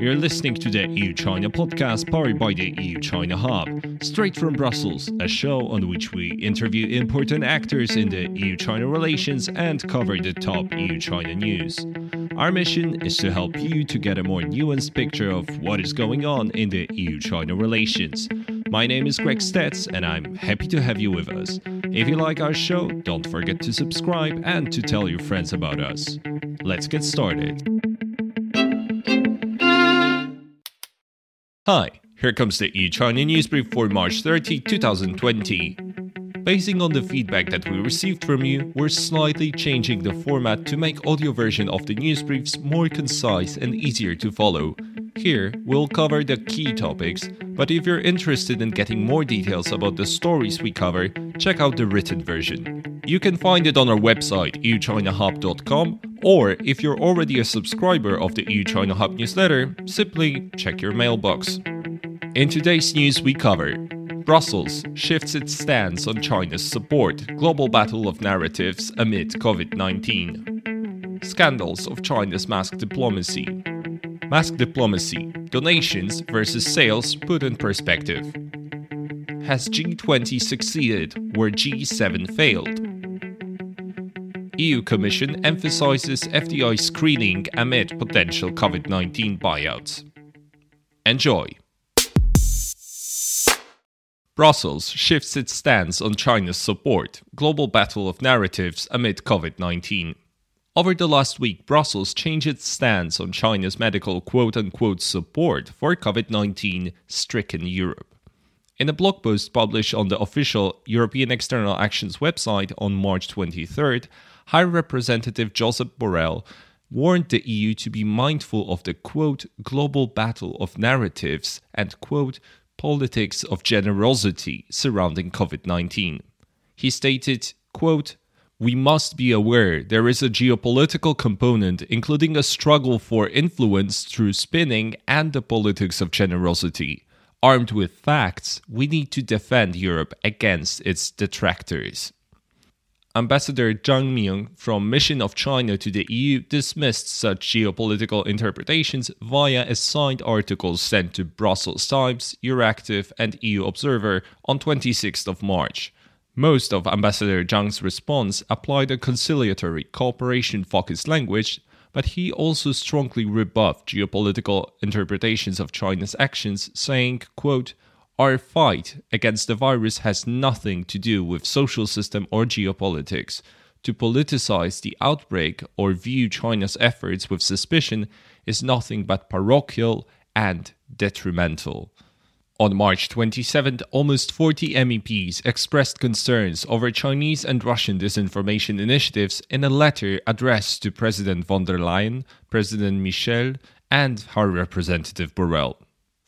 You're listening to the EU China podcast powered by the EU China Hub, straight from Brussels, a show on which we interview important actors in the EU China relations and cover the top EU China news. Our mission is to help you to get a more nuanced picture of what is going on in the EU China relations. My name is Greg Stec, and I'm happy to have you with us. If you like our show, don't forget to subscribe and to tell your friends about us. Let's get started. Hi, here comes the EU China news brief for March 30, 2020. Basing on the feedback that we received from you, we're slightly changing the format to make audio version of the news briefs more concise and easier to follow. Here, we'll cover the key topics, but if you're interested in getting more details about the stories we cover, check out the written version. You can find it on our website, euchinahub.com, or if you're already a subscriber of the EU China Hub newsletter, simply check your mailbox. In today's news, we cover Brussels shifts its stance on China's support, global battle of narratives amid COVID 19. Scandals of China's mask diplomacy. Mask diplomacy, donations versus sales put in perspective. Has G20 succeeded where G7 failed? EU Commission emphasizes FDI screening amid potential COVID 19 buyouts. Enjoy! Brussels shifts its stance on China's support, global battle of narratives amid COVID 19. Over the last week, Brussels changed its stance on China's medical quote unquote support for COVID 19 stricken Europe. In a blog post published on the official European External Actions website on March 23rd, High Representative Josep Borrell warned the EU to be mindful of the quote global battle of narratives and quote politics of generosity surrounding COVID 19. He stated, quote, we must be aware there is a geopolitical component, including a struggle for influence through spinning and the politics of generosity. Armed with facts, we need to defend Europe against its detractors. Ambassador Zhang Ming from Mission of China to the EU dismissed such geopolitical interpretations via a signed article sent to Brussels Times, Euractiv, and EU Observer on 26th of March. Most of Ambassador Zhang's response applied a conciliatory, cooperation focused language, but he also strongly rebuffed geopolitical interpretations of China's actions, saying, quote, our fight against the virus has nothing to do with social system or geopolitics. To politicize the outbreak or view China's efforts with suspicion is nothing but parochial and detrimental. On March 27, almost 40 MEPs expressed concerns over Chinese and Russian disinformation initiatives in a letter addressed to President von der Leyen, President Michel, and High Representative Borrell.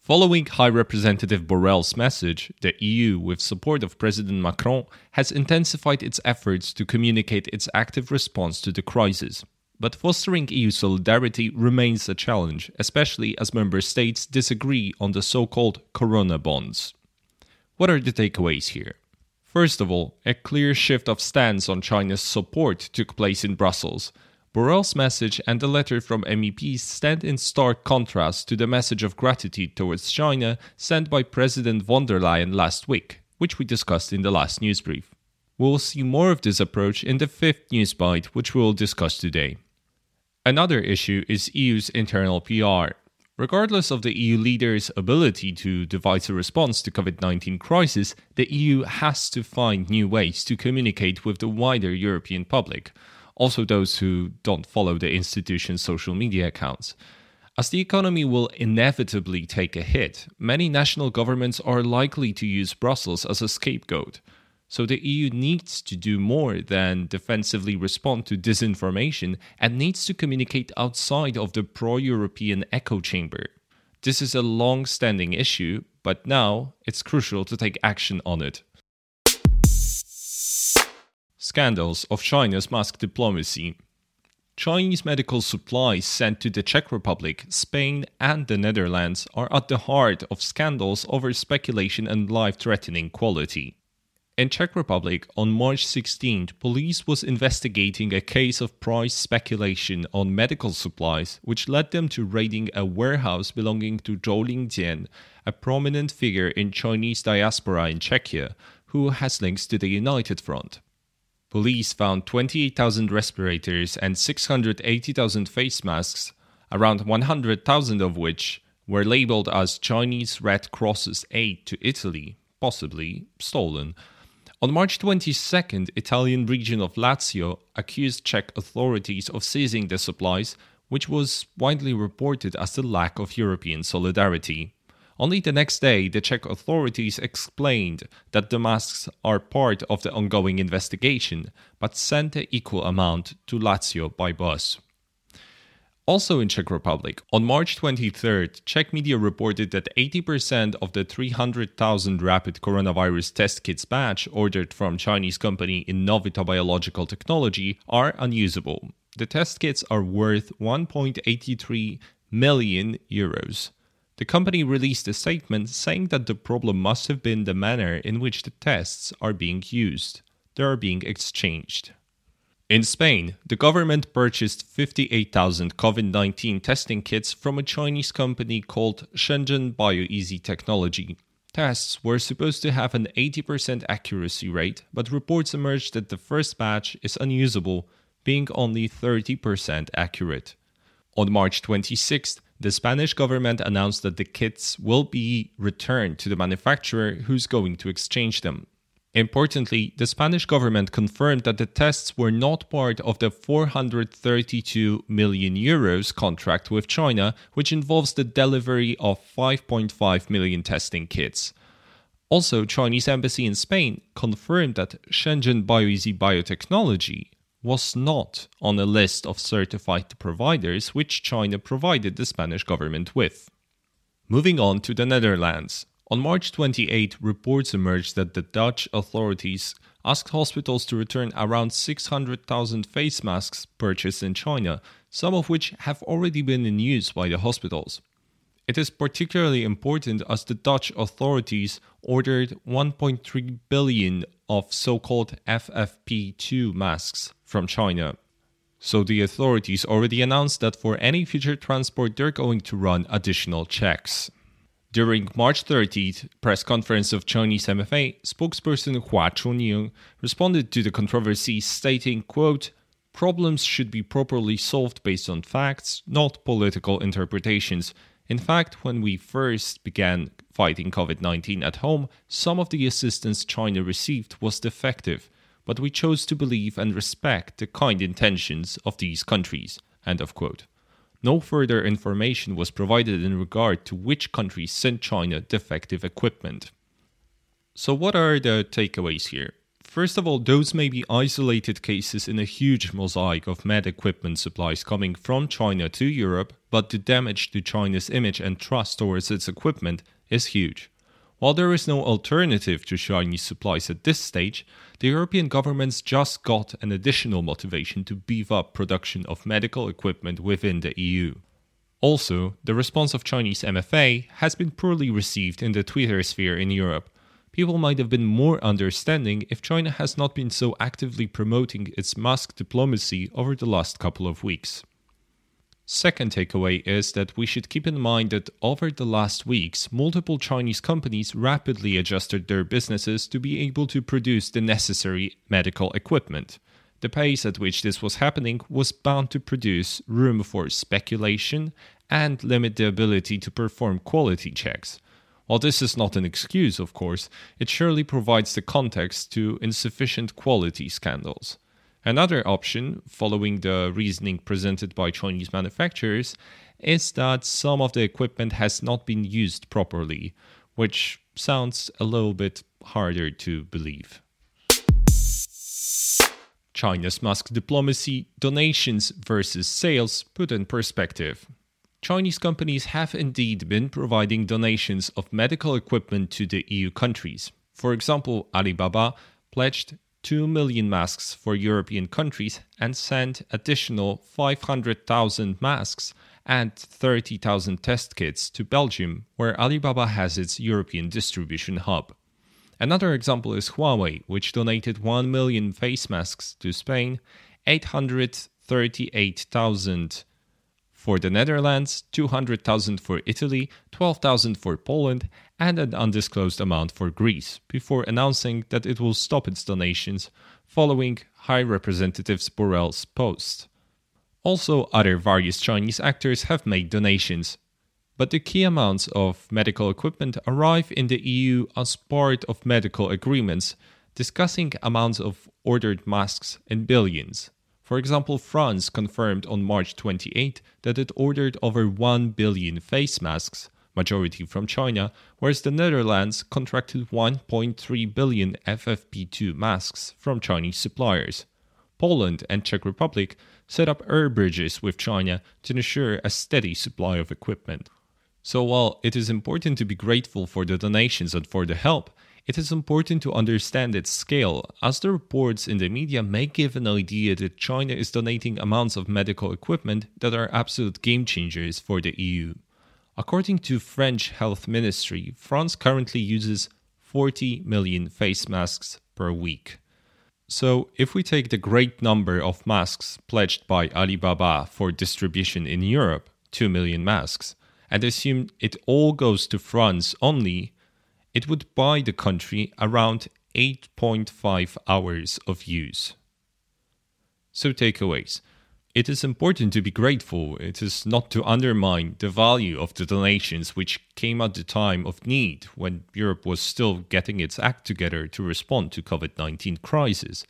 Following High Representative Borrell's message, the EU, with support of President Macron, has intensified its efforts to communicate its active response to the crisis. But fostering EU solidarity remains a challenge, especially as member states disagree on the so called Corona bonds. What are the takeaways here? First of all, a clear shift of stance on China's support took place in Brussels. Borrell's message and the letter from MEPs stand in stark contrast to the message of gratitude towards China sent by President von der Leyen last week, which we discussed in the last news brief. We'll see more of this approach in the fifth news bite, which we'll discuss today. Another issue is EU's internal PR. Regardless of the EU leaders' ability to devise a response to COVID-19 crisis, the EU has to find new ways to communicate with the wider European public, also those who don't follow the institution's social media accounts. As the economy will inevitably take a hit, many national governments are likely to use Brussels as a scapegoat. So the EU needs to do more than defensively respond to disinformation and needs to communicate outside of the pro European echo chamber. This is a long standing issue, but now it's crucial to take action on it. Scandals of China's mask diplomacy. Chinese medical supplies sent to the Czech Republic, Spain, and the Netherlands are at the heart of scandals over speculation and life threatening quality. In Czech Republic, on March 16th, police was investigating a case of price speculation on medical supplies, which led them to raiding a warehouse belonging to Zhou Lingjian, a prominent figure in Chinese diaspora in Czechia, who has links to the United Front. Police found 28,000 respirators and 680,000 face masks, around 100,000 of which were labeled as Chinese Red Cross's aid to Italy, possibly stolen. On March 22nd, Italian region of Lazio accused Czech authorities of seizing the supplies, which was widely reported as the lack of European solidarity. Only the next day, the Czech authorities explained that the masks are part of the ongoing investigation, but sent the equal amount to Lazio by bus. Also in Czech Republic, on March 23rd, Czech media reported that 80% of the 300,000 rapid coronavirus test kits batch ordered from Chinese company Innovita Biological Technology are unusable. The test kits are worth 1.83 million euros. The company released a statement saying that the problem must have been the manner in which the tests are being used. They are being exchanged. In Spain, the government purchased 58,000 COVID 19 testing kits from a Chinese company called Shenzhen BioEasy Technology. Tests were supposed to have an 80% accuracy rate, but reports emerged that the first batch is unusable, being only 30% accurate. On March 26th, the Spanish government announced that the kits will be returned to the manufacturer who's going to exchange them. Importantly, the Spanish government confirmed that the tests were not part of the 432 million euros contract with China, which involves the delivery of 5.5 million testing kits. Also, Chinese embassy in Spain confirmed that Shenzhen BioEasy Biotechnology was not on a list of certified providers which China provided the Spanish government with. Moving on to the Netherlands. On March 28, reports emerged that the Dutch authorities asked hospitals to return around 600,000 face masks purchased in China, some of which have already been in use by the hospitals. It is particularly important as the Dutch authorities ordered 1.3 billion of so called FFP2 masks from China. So the authorities already announced that for any future transport, they're going to run additional checks. During March 30th press conference of Chinese MFA, spokesperson Hua Chunying responded to the controversy stating, quote, Problems should be properly solved based on facts, not political interpretations. In fact, when we first began fighting COVID 19 at home, some of the assistance China received was defective, but we chose to believe and respect the kind intentions of these countries. End of quote. No further information was provided in regard to which countries sent China defective equipment. So, what are the takeaways here? First of all, those may be isolated cases in a huge mosaic of med equipment supplies coming from China to Europe, but the damage to China's image and trust towards its equipment is huge. While there is no alternative to Chinese supplies at this stage, the European governments just got an additional motivation to beef up production of medical equipment within the EU. Also, the response of Chinese MFA has been poorly received in the Twitter sphere in Europe. People might have been more understanding if China has not been so actively promoting its mask diplomacy over the last couple of weeks. Second takeaway is that we should keep in mind that over the last weeks, multiple Chinese companies rapidly adjusted their businesses to be able to produce the necessary medical equipment. The pace at which this was happening was bound to produce room for speculation and limit the ability to perform quality checks. While this is not an excuse, of course, it surely provides the context to insufficient quality scandals. Another option, following the reasoning presented by Chinese manufacturers, is that some of the equipment has not been used properly, which sounds a little bit harder to believe. China's mask diplomacy, donations versus sales put in perspective. Chinese companies have indeed been providing donations of medical equipment to the EU countries. For example, Alibaba pledged 2 million masks for European countries and sent additional 500,000 masks and 30,000 test kits to Belgium, where Alibaba has its European distribution hub. Another example is Huawei, which donated 1 million face masks to Spain, 838,000 for the Netherlands, 200,000 for Italy, 12,000 for Poland, and an undisclosed amount for Greece, before announcing that it will stop its donations following High Representative Borrell's post. Also, other various Chinese actors have made donations. But the key amounts of medical equipment arrive in the EU as part of medical agreements, discussing amounts of ordered masks in billions. For example, France confirmed on March 28 that it ordered over 1 billion face masks, majority from China, whereas the Netherlands contracted 1.3 billion FFP2 masks from Chinese suppliers. Poland and Czech Republic set up air bridges with China to ensure a steady supply of equipment. So while it is important to be grateful for the donations and for the help, it is important to understand its scale, as the reports in the media may give an idea that China is donating amounts of medical equipment that are absolute game changers for the EU. According to French Health Ministry, France currently uses 40 million face masks per week. So, if we take the great number of masks pledged by Alibaba for distribution in Europe, 2 million masks, and assume it all goes to France only, it would buy the country around 8.5 hours of use. So, takeaways. It is important to be grateful. It is not to undermine the value of the donations which came at the time of need when Europe was still getting its act together to respond to COVID-19 crisis.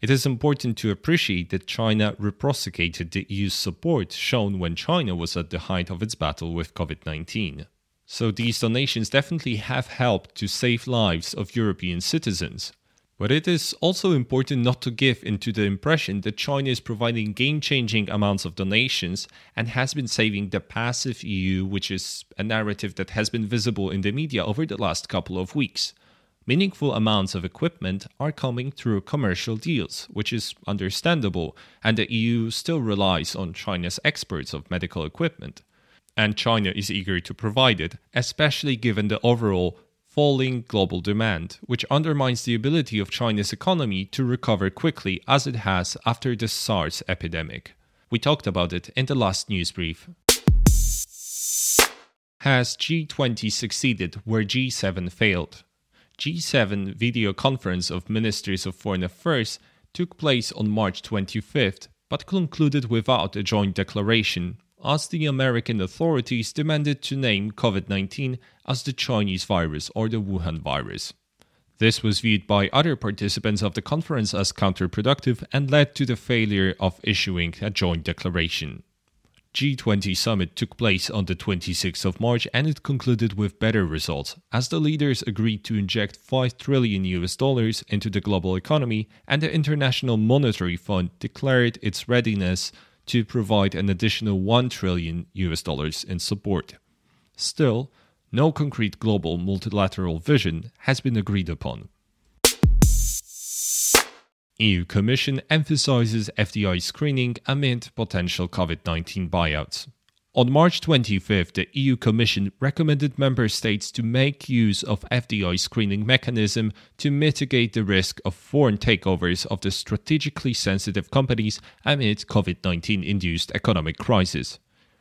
It is important to appreciate that China reciprocated the EU's support shown when China was at the height of its battle with COVID 19. So these donations definitely have helped to save lives of European citizens. But it is also important not to give into the impression that China is providing game changing amounts of donations and has been saving the passive EU, which is a narrative that has been visible in the media over the last couple of weeks. Meaningful amounts of equipment are coming through commercial deals, which is understandable, and the EU still relies on China's exports of medical equipment and China is eager to provide it, especially given the overall falling global demand, which undermines the ability of China's economy to recover quickly as it has after the SARS epidemic. We talked about it in the last news brief. Has G20 succeeded where G7 failed? G7 video conference of ministers of foreign affairs took place on March 25th, but concluded without a joint declaration as the American authorities demanded to name COVID 19 as the Chinese virus or the Wuhan virus. This was viewed by other participants of the conference as counterproductive and led to the failure of issuing a joint declaration. G20 summit took place on the 26th of March and it concluded with better results as the leaders agreed to inject 5 trillion US dollars into the global economy and the International Monetary Fund declared its readiness to provide an additional 1 trillion US dollars in support. Still, no concrete global multilateral vision has been agreed upon. EU Commission emphasizes FDI screening amid potential COVID 19 buyouts. On March 25th, the EU Commission recommended member states to make use of FDI screening mechanism to mitigate the risk of foreign takeovers of the strategically sensitive companies amid COVID-19 induced economic crisis.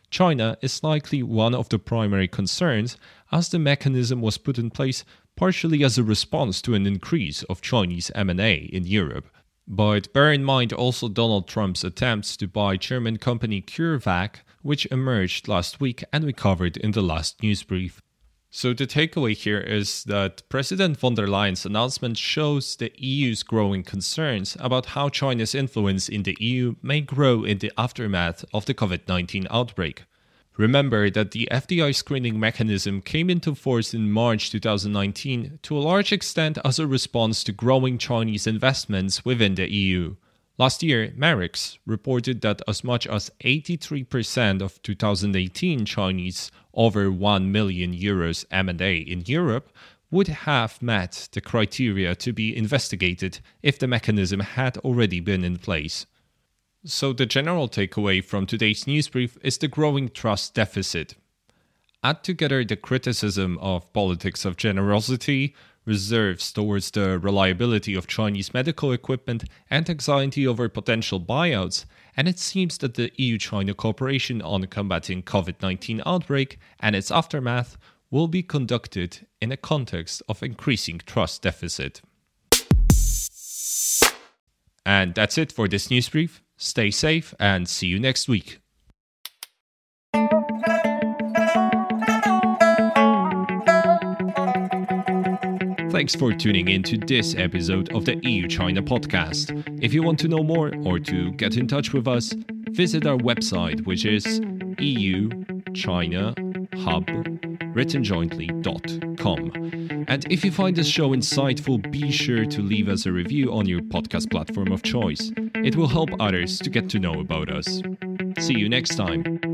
China is likely one of the primary concerns as the mechanism was put in place partially as a response to an increase of Chinese M&A in Europe. But bear in mind also Donald Trump's attempts to buy German company CureVac which emerged last week and we covered in the last news brief. So, the takeaway here is that President von der Leyen's announcement shows the EU's growing concerns about how China's influence in the EU may grow in the aftermath of the COVID 19 outbreak. Remember that the FDI screening mechanism came into force in March 2019 to a large extent as a response to growing Chinese investments within the EU. Last year, MERICS reported that as much as 83% of 2018 Chinese over 1 million euros M&A in Europe would have met the criteria to be investigated if the mechanism had already been in place. So the general takeaway from today's news brief is the growing trust deficit. Add together the criticism of politics of generosity, reserves towards the reliability of Chinese medical equipment, and anxiety over potential buyouts, and it seems that the EU China cooperation on combating COVID 19 outbreak and its aftermath will be conducted in a context of increasing trust deficit. And that's it for this news brief. Stay safe and see you next week. Thanks for tuning in to this episode of the EU China podcast. If you want to know more or to get in touch with us, visit our website, which is EU China Hub writtenjointly.com. And if you find this show insightful, be sure to leave us a review on your podcast platform of choice. It will help others to get to know about us. See you next time.